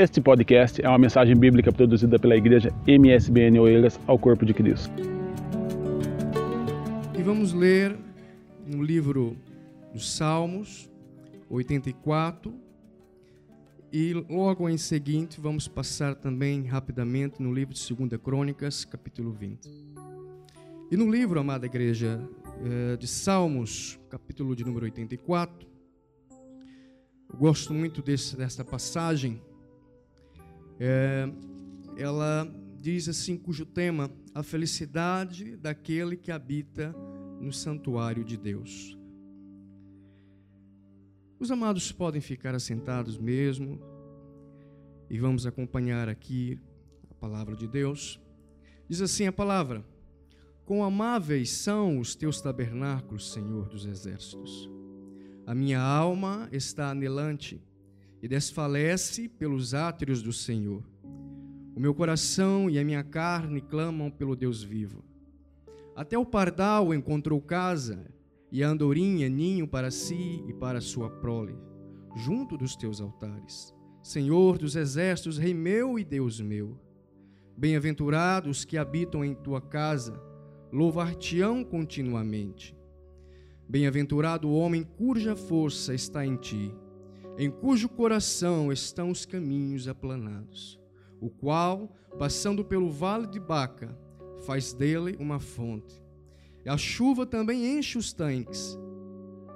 Este podcast é uma mensagem bíblica produzida pela igreja MSBN Oeiras ao Corpo de Cristo. E vamos ler no livro dos Salmos, 84, e logo em seguinte vamos passar também rapidamente no livro de 2 Crônicas, capítulo 20. E no livro, amada igreja, eh, de Salmos, capítulo de número 84, eu gosto muito desse, dessa passagem. É, ela diz assim, cujo tema, a felicidade daquele que habita no santuário de Deus. Os amados podem ficar assentados mesmo e vamos acompanhar aqui a palavra de Deus. Diz assim a palavra: Quão amáveis são os teus tabernáculos, Senhor dos exércitos. A minha alma está anelante e desfalece pelos átrios do Senhor. O meu coração e a minha carne clamam pelo Deus vivo. Até o pardal encontrou casa e a andorinha ninho para si e para sua prole, junto dos teus altares. Senhor dos exércitos, Rei meu e Deus meu. Bem-aventurados que habitam em tua casa, louvar-te-ão continuamente. Bem-aventurado o homem cuja força está em ti, em cujo coração estão os caminhos aplanados, o qual, passando pelo vale de Baca, faz dele uma fonte a chuva também enche os tanques.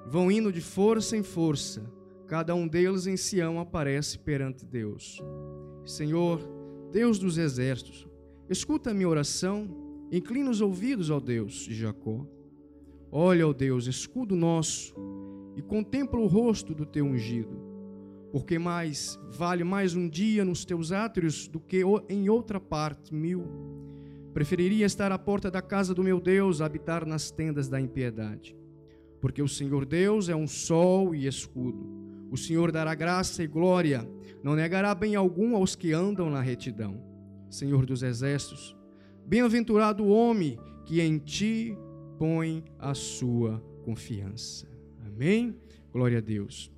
Vão indo de força em força. Cada um deles em Sião aparece perante Deus. Senhor, Deus dos exércitos, escuta a minha oração, inclina os ouvidos ao Deus de Jacó. Olha, ó Deus, escudo nosso, e contempla o rosto do teu ungido, porque mais vale mais um dia nos teus átrios do que em outra parte mil. Preferiria estar à porta da casa do meu Deus, habitar nas tendas da impiedade. Porque o Senhor Deus é um sol e escudo. O Senhor dará graça e glória, não negará bem algum aos que andam na retidão. Senhor dos exércitos, bem-aventurado o homem que em ti põe a sua confiança. Amém? Glória a Deus.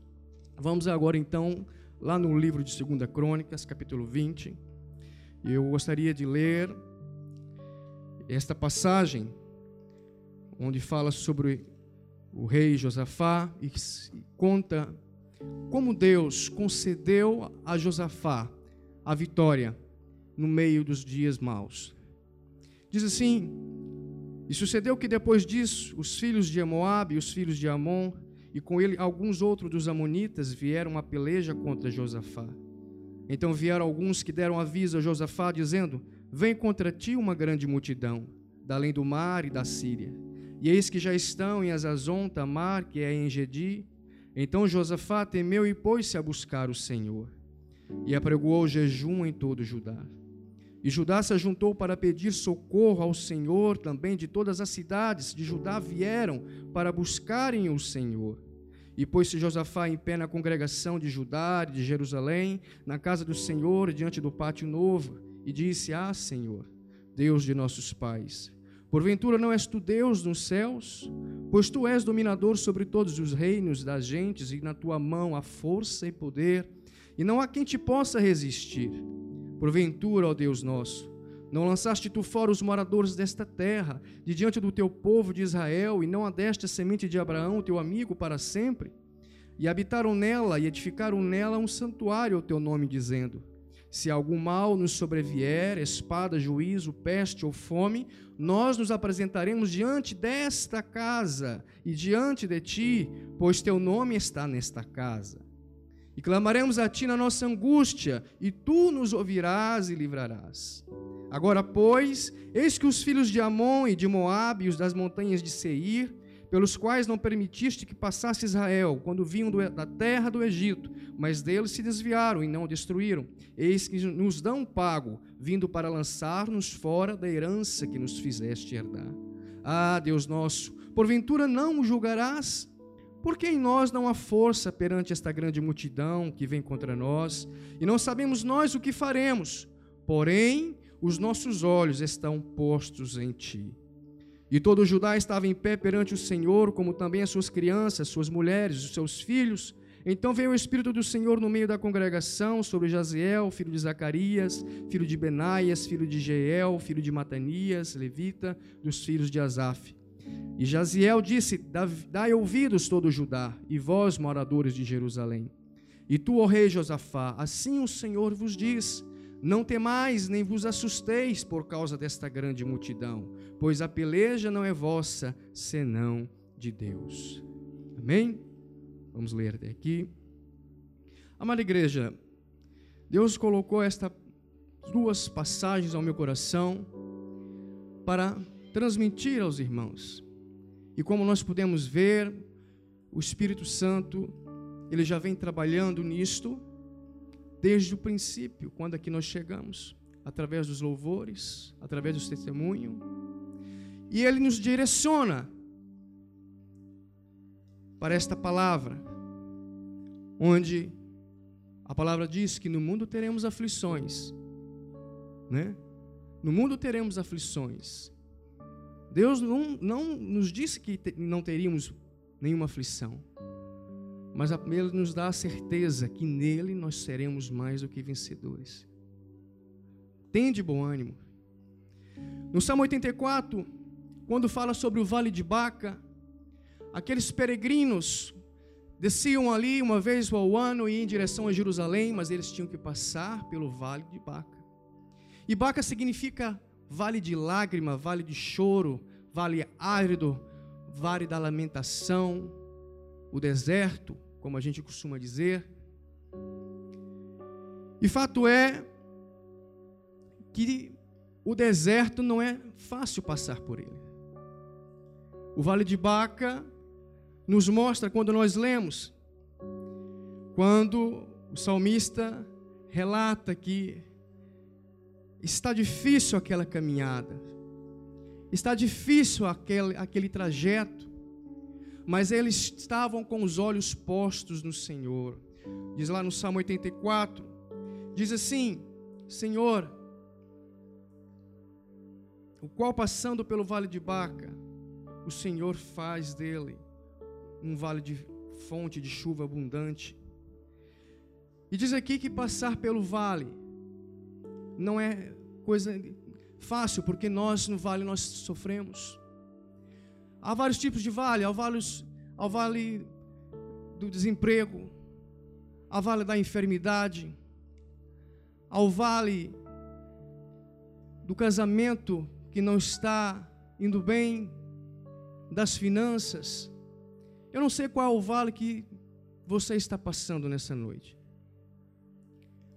Vamos agora então lá no livro de 2 Crônicas, capítulo 20. Eu gostaria de ler esta passagem, onde fala sobre o rei Josafá e conta como Deus concedeu a Josafá a vitória no meio dos dias maus. Diz assim: E sucedeu que depois disso, os filhos de Moabe e os filhos de Amon, e com ele alguns outros dos amonitas, vieram a peleja contra Josafá. Então vieram alguns que deram aviso a Josafá, dizendo: Vem contra ti uma grande multidão, da além do mar e da Síria. E eis que já estão em Azazon, Tamar, que é em Gedi. Então Josafá temeu e pôs-se a buscar o Senhor. E apregoou jejum em todo Judá. E Judá se ajuntou para pedir socorro ao Senhor, também de todas as cidades de Judá vieram para buscarem o Senhor. E pôs-se Josafá em pé na congregação de Judá e de Jerusalém, na casa do Senhor, diante do pátio novo e disse: Ah, Senhor, Deus de nossos pais, porventura não és tu Deus nos céus? Pois tu és dominador sobre todos os reinos das gentes, e na tua mão há força e poder, e não há quem te possa resistir. Porventura, ó Deus nosso, não lançaste tu fora os moradores desta terra, de diante do teu povo de Israel, e não adeste a semente de Abraão, teu amigo, para sempre? E habitaram nela, e edificaram nela um santuário ao teu nome, dizendo: se algum mal nos sobrevier, espada, juízo, peste ou fome, nós nos apresentaremos diante desta casa e diante de ti, pois teu nome está nesta casa. E clamaremos a ti na nossa angústia, e tu nos ouvirás e livrarás. Agora, pois, eis que os filhos de Amon e de Moabe, os das montanhas de Seir, pelos quais não permitiste que passasse Israel, quando vinham da terra do Egito, mas deles se desviaram e não destruíram. Eis que nos dão pago, vindo para lançar-nos fora da herança que nos fizeste herdar. Ah, Deus nosso, porventura não o julgarás? Porque em nós não há força perante esta grande multidão que vem contra nós, e não sabemos nós o que faremos, porém os nossos olhos estão postos em ti. E todo o Judá estava em pé perante o Senhor, como também as suas crianças, suas mulheres, os seus filhos, Então veio o Espírito do Senhor no meio da congregação sobre Jaziel, filho de Zacarias, filho de Benaias, filho de Jeiel, filho de Matanias, levita, dos filhos de Asaf. E Jaziel disse: Dai ouvidos todo Judá, e vós, moradores de Jerusalém. E tu, ó rei Josafá, assim o Senhor vos diz: Não temais, nem vos assusteis por causa desta grande multidão, pois a peleja não é vossa, senão de Deus. Amém? Vamos ler até aqui. Amada igreja, Deus colocou estas duas passagens ao meu coração para transmitir aos irmãos. E como nós podemos ver, o Espírito Santo, ele já vem trabalhando nisto desde o princípio, quando aqui nós chegamos, através dos louvores, através do testemunho. E ele nos direciona para esta palavra, onde a palavra diz que no mundo teremos aflições, né? No mundo teremos aflições. Deus não, não nos disse que não teríamos nenhuma aflição, mas Ele nos dá a certeza que nele nós seremos mais do que vencedores. Tende bom ânimo. No Salmo 84, quando fala sobre o vale de Baca, Aqueles peregrinos desciam ali uma vez ao ano e em direção a Jerusalém, mas eles tinham que passar pelo vale de Baca. E Baca significa vale de lágrima, vale de choro, vale árido, vale da lamentação, o deserto, como a gente costuma dizer. E fato é que o deserto não é fácil passar por ele. O vale de Baca nos mostra quando nós lemos, quando o salmista relata que está difícil aquela caminhada, está difícil aquele, aquele trajeto, mas eles estavam com os olhos postos no Senhor. Diz lá no Salmo 84, diz assim: Senhor, o qual passando pelo vale de Baca, o Senhor faz dele um vale de fonte de chuva abundante. E diz aqui que passar pelo vale não é coisa fácil, porque nós no vale nós sofremos. Há vários tipos de vale, há vários, ao vale do desemprego, ao vale da enfermidade, ao vale do casamento que não está indo bem, das finanças, eu não sei qual é o vale que você está passando nessa noite.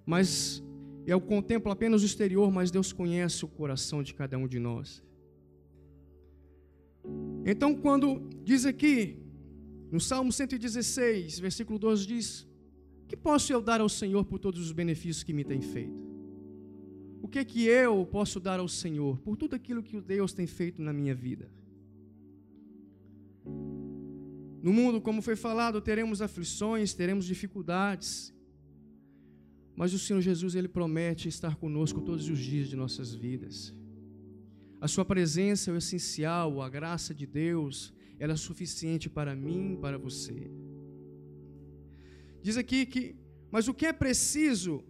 Mas eu contemplo apenas o exterior, mas Deus conhece o coração de cada um de nós. Então, quando diz aqui, no Salmo 116, versículo 12, diz: Que posso eu dar ao Senhor por todos os benefícios que me tem feito? O que que eu posso dar ao Senhor por tudo aquilo que Deus tem feito na minha vida? No mundo, como foi falado, teremos aflições, teremos dificuldades. Mas o Senhor Jesus, Ele promete estar conosco todos os dias de nossas vidas. A Sua presença é o essencial, a graça de Deus, ela é suficiente para mim, para você. Diz aqui que, mas o que é preciso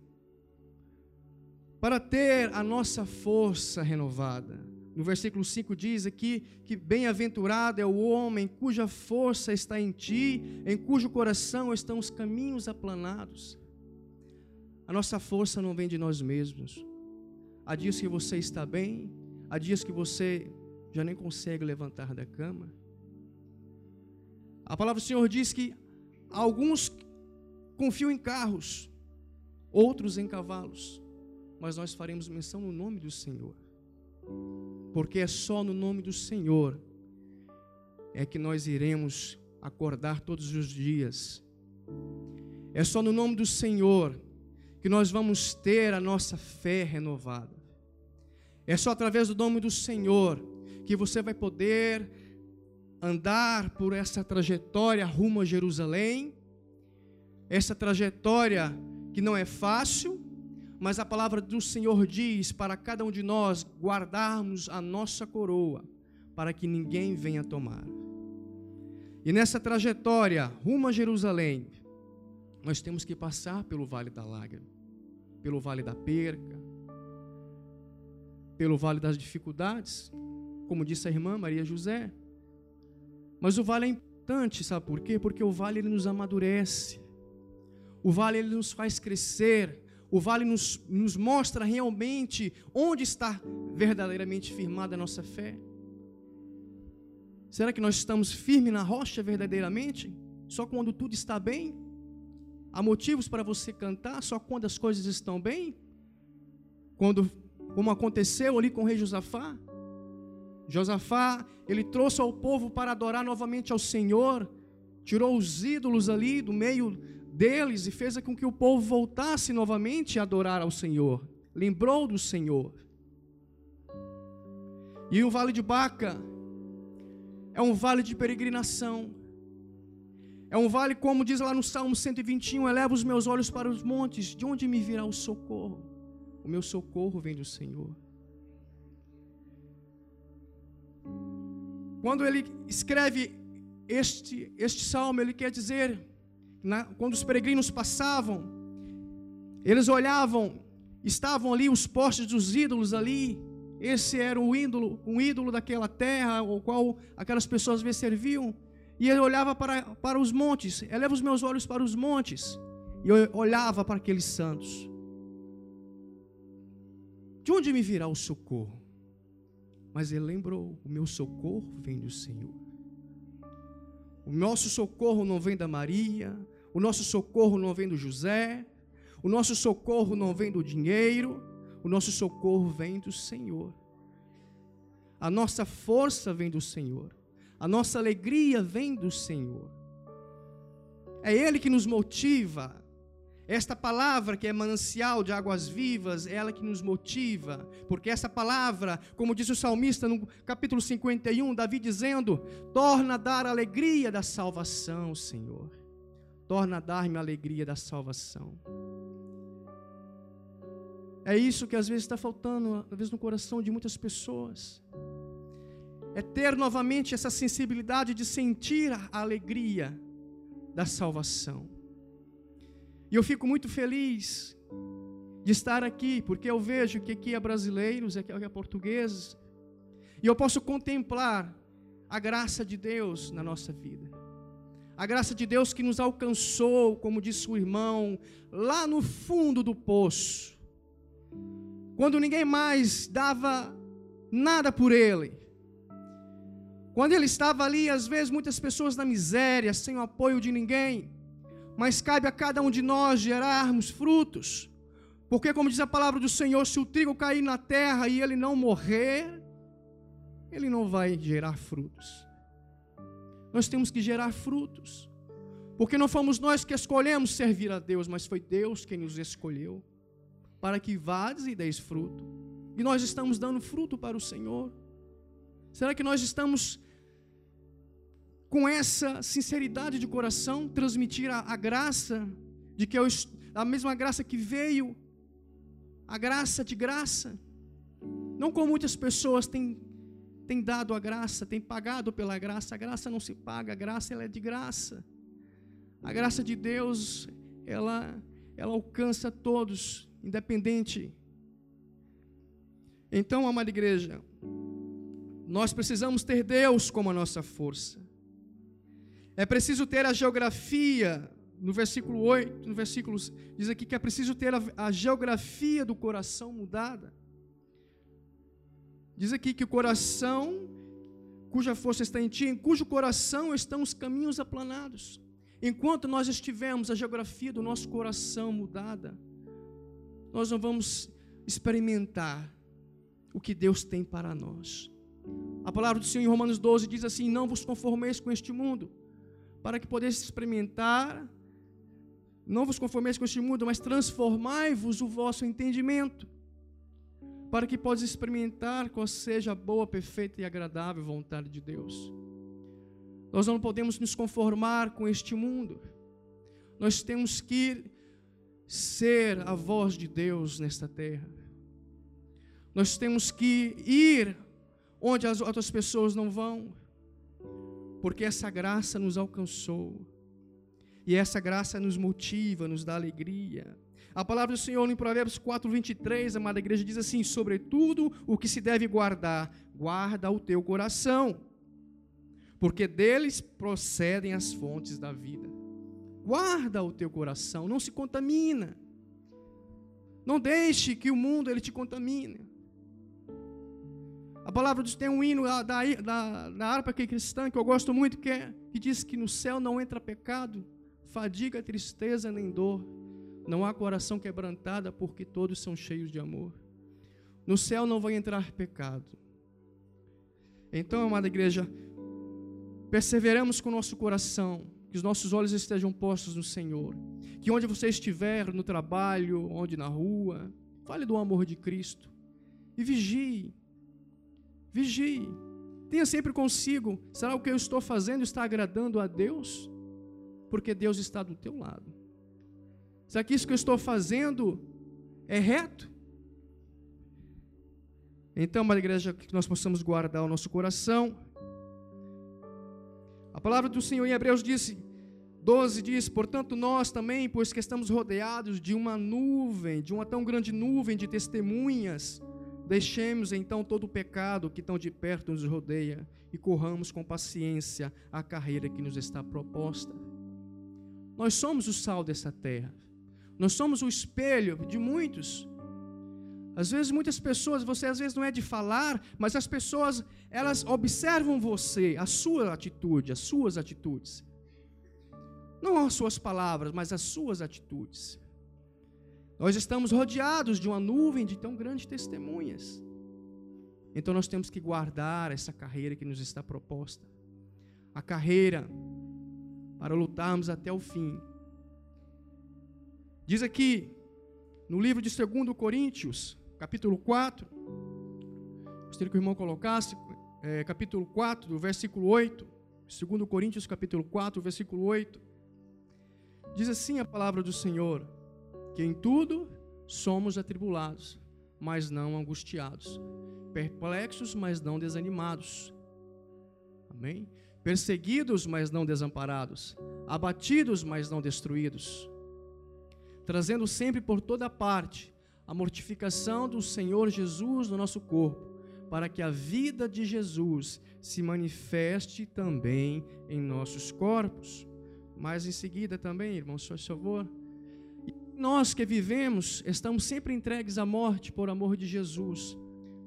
para ter a nossa força renovada? No versículo 5 diz aqui que bem-aventurado é o homem cuja força está em ti, em cujo coração estão os caminhos aplanados. A nossa força não vem de nós mesmos. Há dias que você está bem, há dias que você já nem consegue levantar da cama. A palavra do Senhor diz que alguns confiam em carros, outros em cavalos, mas nós faremos menção no nome do Senhor porque é só no nome do Senhor é que nós iremos acordar todos os dias. É só no nome do Senhor que nós vamos ter a nossa fé renovada. É só através do nome do Senhor que você vai poder andar por essa trajetória rumo a Jerusalém. Essa trajetória que não é fácil, mas a palavra do Senhor diz para cada um de nós guardarmos a nossa coroa, para que ninguém venha tomar. E nessa trajetória rumo a Jerusalém, nós temos que passar pelo vale da lágrima, pelo vale da perca, pelo vale das dificuldades, como disse a irmã Maria José. Mas o vale é importante, sabe por quê? Porque o vale ele nos amadurece. O vale ele nos faz crescer. O vale nos, nos mostra realmente onde está verdadeiramente firmada a nossa fé. Será que nós estamos firmes na rocha verdadeiramente? Só quando tudo está bem? Há motivos para você cantar só quando as coisas estão bem? Quando, como aconteceu ali com o rei Josafá? Josafá, ele trouxe ao povo para adorar novamente ao Senhor, tirou os ídolos ali do meio deles e fez com que o povo voltasse novamente a adorar ao Senhor. Lembrou do Senhor. E o vale de Baca é um vale de peregrinação. É um vale, como diz lá no Salmo 121, eleva os meus olhos para os montes, de onde me virá o socorro? O meu socorro vem do Senhor. Quando ele escreve este, este salmo, ele quer dizer, na, quando os peregrinos passavam, eles olhavam, estavam ali os postes dos ídolos ali, esse era o ídolo, um ídolo daquela terra, o qual aquelas pessoas serviam, e ele olhava para, para os montes, eleva os meus olhos para os montes, e eu olhava para aqueles santos. De onde me virá o socorro? Mas ele lembrou: o meu socorro vem do Senhor. O nosso socorro não vem da Maria, o nosso socorro não vem do José, o nosso socorro não vem do dinheiro, o nosso socorro vem do Senhor. A nossa força vem do Senhor. A nossa alegria vem do Senhor. É Ele que nos motiva esta palavra que é manancial de águas vivas, é ela que nos motiva, porque essa palavra, como diz o salmista no capítulo 51, Davi dizendo: torna a dar alegria da salvação, Senhor. Torna a dar-me a alegria da salvação. É isso que às vezes está faltando, às vezes no coração de muitas pessoas. É ter novamente essa sensibilidade de sentir a alegria da salvação. E eu fico muito feliz de estar aqui, porque eu vejo que aqui é brasileiros, aqui é portugueses, e eu posso contemplar a graça de Deus na nossa vida. A graça de Deus que nos alcançou, como disse o irmão, lá no fundo do poço. Quando ninguém mais dava nada por ele. Quando ele estava ali, às vezes muitas pessoas na miséria, sem o apoio de ninguém mas cabe a cada um de nós gerarmos frutos. Porque, como diz a palavra do Senhor, se o trigo cair na terra e ele não morrer, ele não vai gerar frutos. Nós temos que gerar frutos. Porque não fomos nós que escolhemos servir a Deus, mas foi Deus quem nos escolheu para que vades e deis fruto. E nós estamos dando fruto para o Senhor. Será que nós estamos com essa sinceridade de coração, transmitir a, a graça, de que eu, a mesma graça que veio, a graça de graça. Não como muitas pessoas têm, têm dado a graça, têm pagado pela graça. A graça não se paga, a graça ela é de graça. A graça de Deus, ela, ela alcança todos, independente. Então, amada igreja, nós precisamos ter Deus como a nossa força. É preciso ter a geografia, no versículo 8, no versículo diz aqui que é preciso ter a, a geografia do coração mudada. Diz aqui que o coração, cuja força está em ti, em cujo coração estão os caminhos aplanados. Enquanto nós estivermos a geografia do nosso coração mudada, nós não vamos experimentar o que Deus tem para nós. A palavra do Senhor em Romanos 12 diz assim: Não vos conformeis com este mundo, para que podeis experimentar, não vos conformeis com este mundo, mas transformai-vos o vosso entendimento, para que possais experimentar qual seja a boa, perfeita e agradável vontade de Deus. Nós não podemos nos conformar com este mundo, nós temos que ser a voz de Deus nesta terra. Nós temos que ir onde as outras pessoas não vão porque essa graça nos alcançou. E essa graça nos motiva, nos dá alegria. A palavra do Senhor em Provérbios 4, 23, a amada igreja, diz assim: Sobretudo o que se deve guardar, guarda o teu coração, porque deles procedem as fontes da vida. Guarda o teu coração, não se contamina. Não deixe que o mundo ele te contamine. A palavra Deus tem um hino da, da, da harpa cristã que eu gosto muito, que, é, que diz que no céu não entra pecado, fadiga, tristeza nem dor. Não há coração quebrantado, porque todos são cheios de amor. No céu não vai entrar pecado. Então, amada igreja, perseveramos com o nosso coração, que os nossos olhos estejam postos no Senhor. Que onde você estiver, no trabalho, onde na rua, fale do amor de Cristo. E vigie Vigie. Tenha sempre consigo: será o que eu estou fazendo está agradando a Deus? Porque Deus está do teu lado. Será que isso que eu estou fazendo é reto? Então, uma igreja, que nós possamos guardar o nosso coração. A palavra do Senhor em Hebreus disse, 12 diz: Portanto, nós também, pois que estamos rodeados de uma nuvem, de uma tão grande nuvem de testemunhas, Deixemos então todo o pecado que tão de perto nos rodeia e corramos com paciência a carreira que nos está proposta. Nós somos o sal dessa terra. Nós somos o espelho de muitos. Às vezes muitas pessoas, você às vezes não é de falar, mas as pessoas, elas observam você, a sua atitude, as suas atitudes. Não as suas palavras, mas as suas atitudes. Nós estamos rodeados de uma nuvem de tão grandes testemunhas. Então nós temos que guardar essa carreira que nos está proposta. A carreira para lutarmos até o fim. Diz aqui no livro de 2 Coríntios, capítulo 4, gostaria que o irmão colocasse, é, capítulo 4, do versículo 8, 2 Coríntios, capítulo 4, versículo 8, diz assim a palavra do Senhor: que em tudo somos atribulados, mas não angustiados, perplexos, mas não desanimados. Amém? Perseguidos, mas não desamparados, abatidos, mas não destruídos, trazendo sempre por toda parte a mortificação do Senhor Jesus no nosso corpo, para que a vida de Jesus se manifeste também em nossos corpos. Mas em seguida também, irmãos, por favor. Nós que vivemos, estamos sempre entregues à morte por amor de Jesus,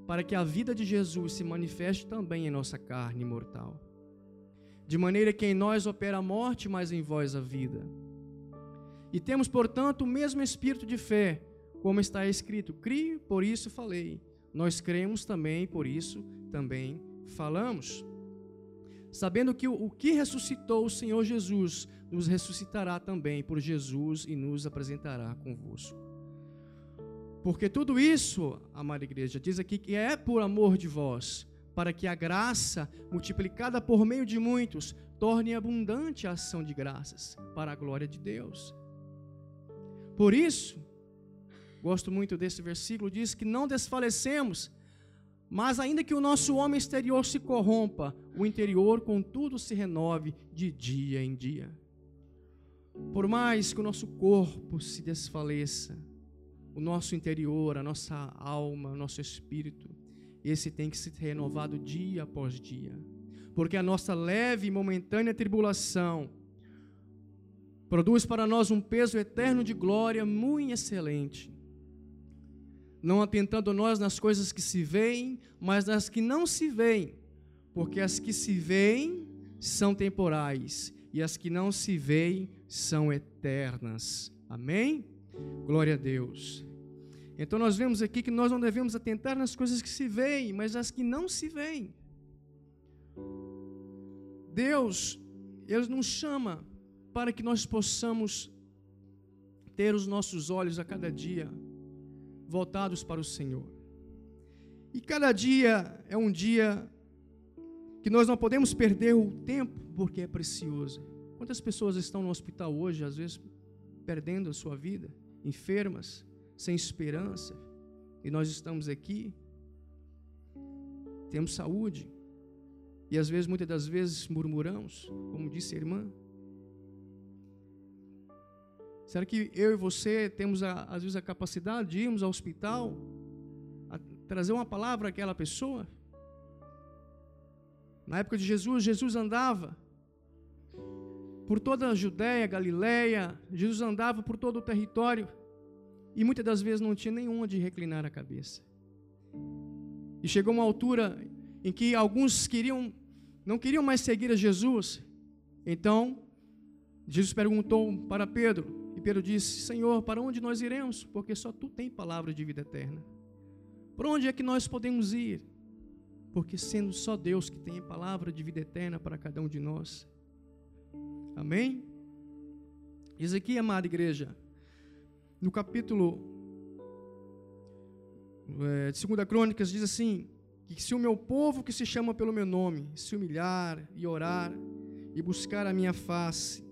para que a vida de Jesus se manifeste também em nossa carne mortal. De maneira que em nós opera a morte, mas em vós a vida. E temos, portanto, o mesmo espírito de fé, como está escrito: Crio, por isso falei. Nós cremos também, por isso também falamos. Sabendo que o que ressuscitou o Senhor Jesus nos ressuscitará também por Jesus e nos apresentará convosco. Porque tudo isso, amada igreja, diz aqui que é por amor de vós, para que a graça, multiplicada por meio de muitos, torne abundante a ação de graças, para a glória de Deus. Por isso, gosto muito desse versículo, diz que não desfalecemos, mas ainda que o nosso homem exterior se corrompa, o interior, contudo, se renove de dia em dia. Por mais que o nosso corpo se desfaleça, o nosso interior, a nossa alma, o nosso espírito, esse tem que ser renovado dia após dia. Porque a nossa leve e momentânea tribulação produz para nós um peso eterno de glória muito excelente. Não atentando nós nas coisas que se veem, mas nas que não se veem, porque as que se veem são temporais e as que não se veem são eternas. Amém? Glória a Deus. Então nós vemos aqui que nós não devemos atentar nas coisas que se veem, mas nas que não se veem. Deus, Ele nos chama para que nós possamos ter os nossos olhos a cada dia voltados para o Senhor. E cada dia é um dia que nós não podemos perder o tempo porque é precioso. Quantas pessoas estão no hospital hoje, às vezes perdendo a sua vida, enfermas, sem esperança, e nós estamos aqui, temos saúde, e às vezes, muitas das vezes, murmuramos, como disse a irmã. Será que eu e você temos, a, às vezes, a capacidade de irmos ao hospital, trazer uma palavra àquela pessoa? Na época de Jesus, Jesus andava por toda a Judéia, Galiléia, Jesus andava por todo o território e muitas das vezes não tinha nenhum onde reclinar a cabeça. E chegou uma altura em que alguns queriam, não queriam mais seguir a Jesus. Então, Jesus perguntou para Pedro, e Pedro disse: Senhor, para onde nós iremos? Porque só tu tem palavra de vida eterna. Para onde é que nós podemos ir? Porque sendo só Deus que tem palavra de vida eterna para cada um de nós. Amém? Isso aqui, amada igreja, no capítulo é, de 2 Crônicas, diz assim: que se o meu povo que se chama pelo meu nome se humilhar e orar e buscar a minha face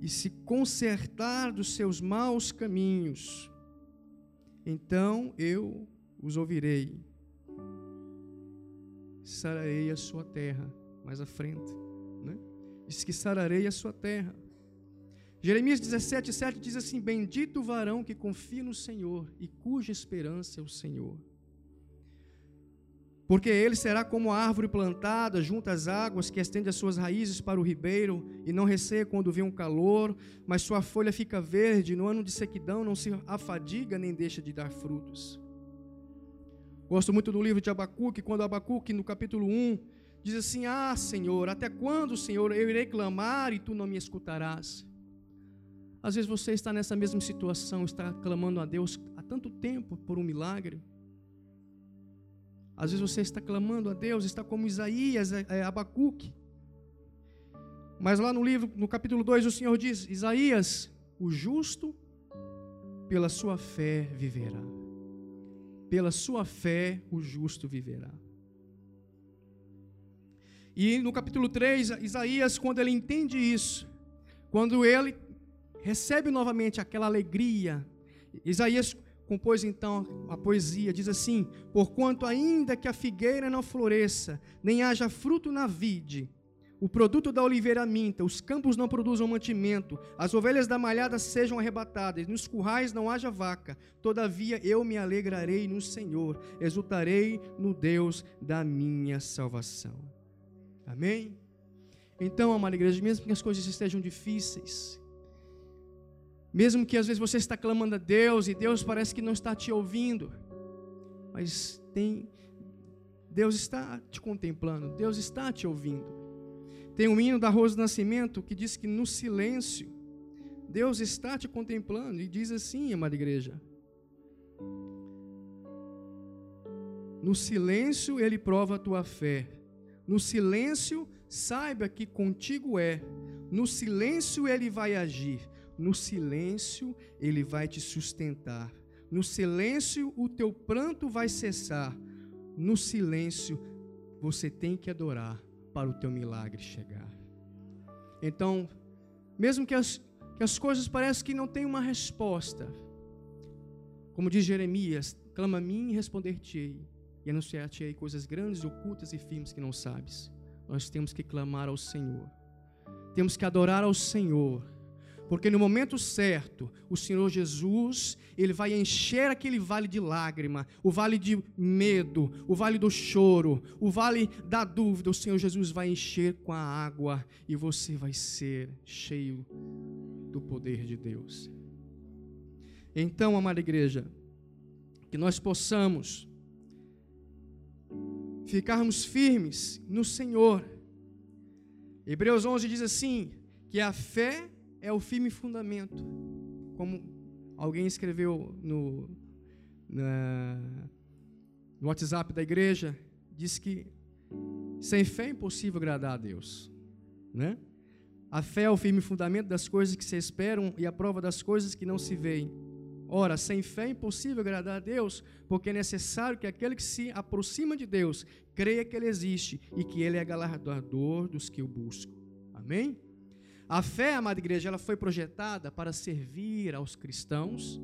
e se consertar dos seus maus caminhos, então eu os ouvirei, sararei a sua terra. Mais à frente, né? Diz que sararei a sua terra. Jeremias 17, 7 diz assim: Bendito o varão que confia no Senhor e cuja esperança é o Senhor. Porque ele será como a árvore plantada junto às águas, que estende as suas raízes para o ribeiro e não receia quando vem um calor, mas sua folha fica verde, no ano de sequidão não se afadiga nem deixa de dar frutos. Gosto muito do livro de Abacuque, quando Abacuque, no capítulo 1, diz assim: Ah, Senhor, até quando, Senhor, eu irei clamar e tu não me escutarás? Às vezes você está nessa mesma situação, está clamando a Deus há tanto tempo por um milagre. Às vezes você está clamando a Deus, está como Isaías, é, é, Abacuque. Mas lá no livro, no capítulo 2, o Senhor diz: Isaías, o justo pela sua fé viverá. Pela sua fé o justo viverá. E no capítulo 3, Isaías, quando ele entende isso, quando ele recebe novamente aquela alegria. Isaías compôs então a poesia, diz assim: Porquanto ainda que a figueira não floresça, nem haja fruto na vide, o produto da oliveira minta, os campos não produzam mantimento, as ovelhas da malhada sejam arrebatadas, nos currais não haja vaca, todavia eu me alegrarei no Senhor, exultarei no Deus da minha salvação. Amém? Então, amada igreja, mesmo que as coisas estejam difíceis, mesmo que às vezes você está clamando a Deus e Deus parece que não está te ouvindo, mas tem Deus está te contemplando, Deus está te ouvindo. Tem um hino da Rosa do Nascimento que diz que no silêncio Deus está te contemplando e diz assim, amada igreja: No silêncio ele prova a tua fé. No silêncio saiba que contigo é. No silêncio ele vai agir. No silêncio, Ele vai te sustentar. No silêncio, o teu pranto vai cessar. No silêncio, você tem que adorar para o teu milagre chegar. Então, mesmo que as, que as coisas pareçam que não têm uma resposta, como diz Jeremias, clama a mim e responder-te-ei, e anunciar-te-ei coisas grandes, ocultas e firmes que não sabes. Nós temos que clamar ao Senhor. Temos que adorar ao Senhor porque no momento certo, o Senhor Jesus, ele vai encher aquele vale de lágrima, o vale de medo, o vale do choro, o vale da dúvida. O Senhor Jesus vai encher com a água e você vai ser cheio do poder de Deus. Então, amada igreja, que nós possamos ficarmos firmes no Senhor. Hebreus 11 diz assim: que a fé é o firme fundamento. Como alguém escreveu no, na, no WhatsApp da igreja, diz que sem fé é impossível agradar a Deus. Né? A fé é o firme fundamento das coisas que se esperam e a prova das coisas que não se veem. Ora, sem fé é impossível agradar a Deus, porque é necessário que aquele que se aproxima de Deus creia que Ele existe e que Ele é galardoador dos que o buscam. Amém? A fé, amada igreja, ela foi projetada para servir aos cristãos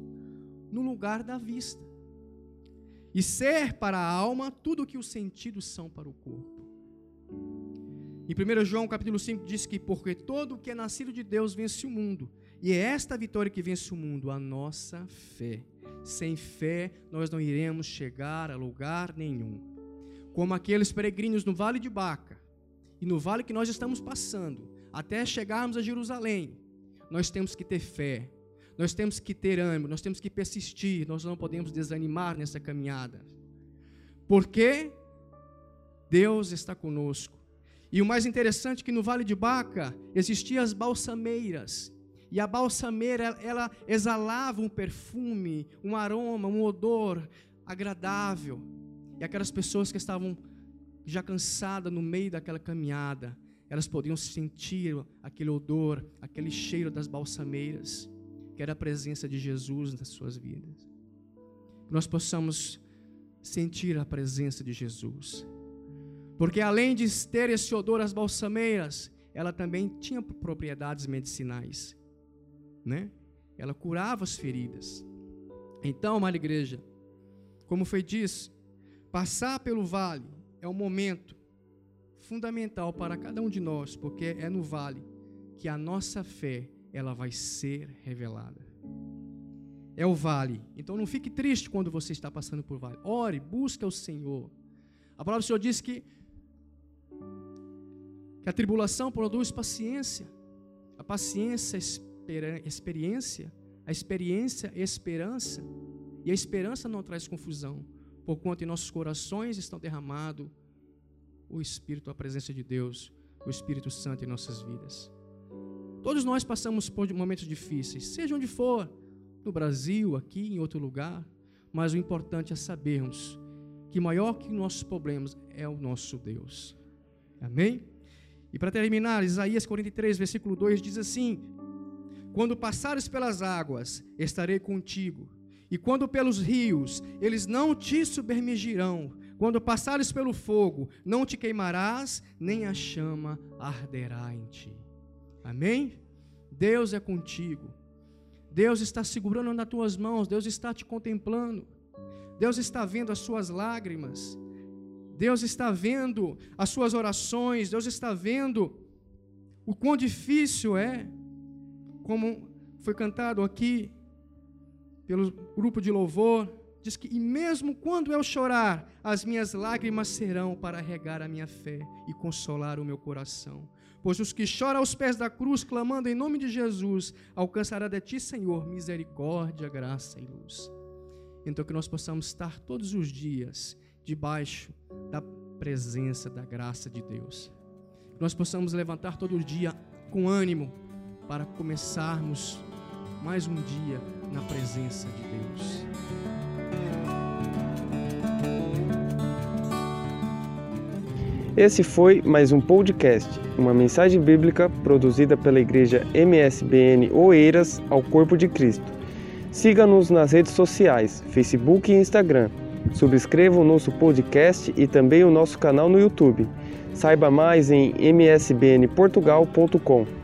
no lugar da vista e ser para a alma tudo o que os sentidos são para o corpo. Em 1 João capítulo 5 diz que porque todo o que é nascido de Deus vence o mundo. E é esta vitória que vence o mundo, a nossa fé. Sem fé nós não iremos chegar a lugar nenhum. Como aqueles peregrinos no vale de Baca e no vale que nós estamos passando, até chegarmos a Jerusalém, nós temos que ter fé, nós temos que ter ânimo, nós temos que persistir, nós não podemos desanimar nessa caminhada. Porque Deus está conosco. E o mais interessante é que no Vale de Baca existiam as balsameiras. E a balsameira, ela exalava um perfume, um aroma, um odor agradável. E aquelas pessoas que estavam já cansadas no meio daquela caminhada, elas podiam sentir aquele odor, aquele cheiro das balsameiras, que era a presença de Jesus nas suas vidas. Que nós possamos sentir a presença de Jesus. Porque além de ter esse odor às balsameiras, ela também tinha propriedades medicinais, né? Ela curava as feridas. Então, amada igreja, como foi dito, passar pelo vale é um momento fundamental para cada um de nós, porque é no vale que a nossa fé ela vai ser revelada é o vale. Então não fique triste quando você está passando por vale. Ore, busque o Senhor. A palavra do Senhor diz que, que a tribulação produz paciência. A paciência, experiência. A experiência, esperança. E a esperança não traz confusão, porquanto em nossos corações estão derramado o Espírito, a presença de Deus, o Espírito Santo em nossas vidas. Todos nós passamos por momentos difíceis, seja onde for no Brasil, aqui, em outro lugar, mas o importante é sabermos que maior que nossos problemas é o nosso Deus. Amém? E para terminar, Isaías 43, versículo 2 diz assim: Quando passares pelas águas, estarei contigo, e quando pelos rios, eles não te submergirão. Quando passares pelo fogo, não te queimarás, nem a chama arderá em ti. Amém? Deus é contigo. Deus está segurando nas tuas mãos, Deus está te contemplando, Deus está vendo as suas lágrimas, Deus está vendo as suas orações, Deus está vendo o quão difícil é, como foi cantado aqui pelo grupo de louvor, diz que, e mesmo quando eu chorar, as minhas lágrimas serão para regar a minha fé e consolar o meu coração. Pois os que choram aos pés da cruz, clamando em nome de Jesus, alcançará de ti, Senhor, misericórdia, graça e luz. Então que nós possamos estar todos os dias debaixo da presença, da graça de Deus. Que nós possamos levantar todo dia com ânimo para começarmos mais um dia na presença de Deus. Esse foi mais um podcast, uma mensagem bíblica produzida pela Igreja MSBN Oeiras ao Corpo de Cristo. Siga-nos nas redes sociais, Facebook e Instagram. Subscreva o nosso podcast e também o nosso canal no YouTube. Saiba mais em msbnportugal.com.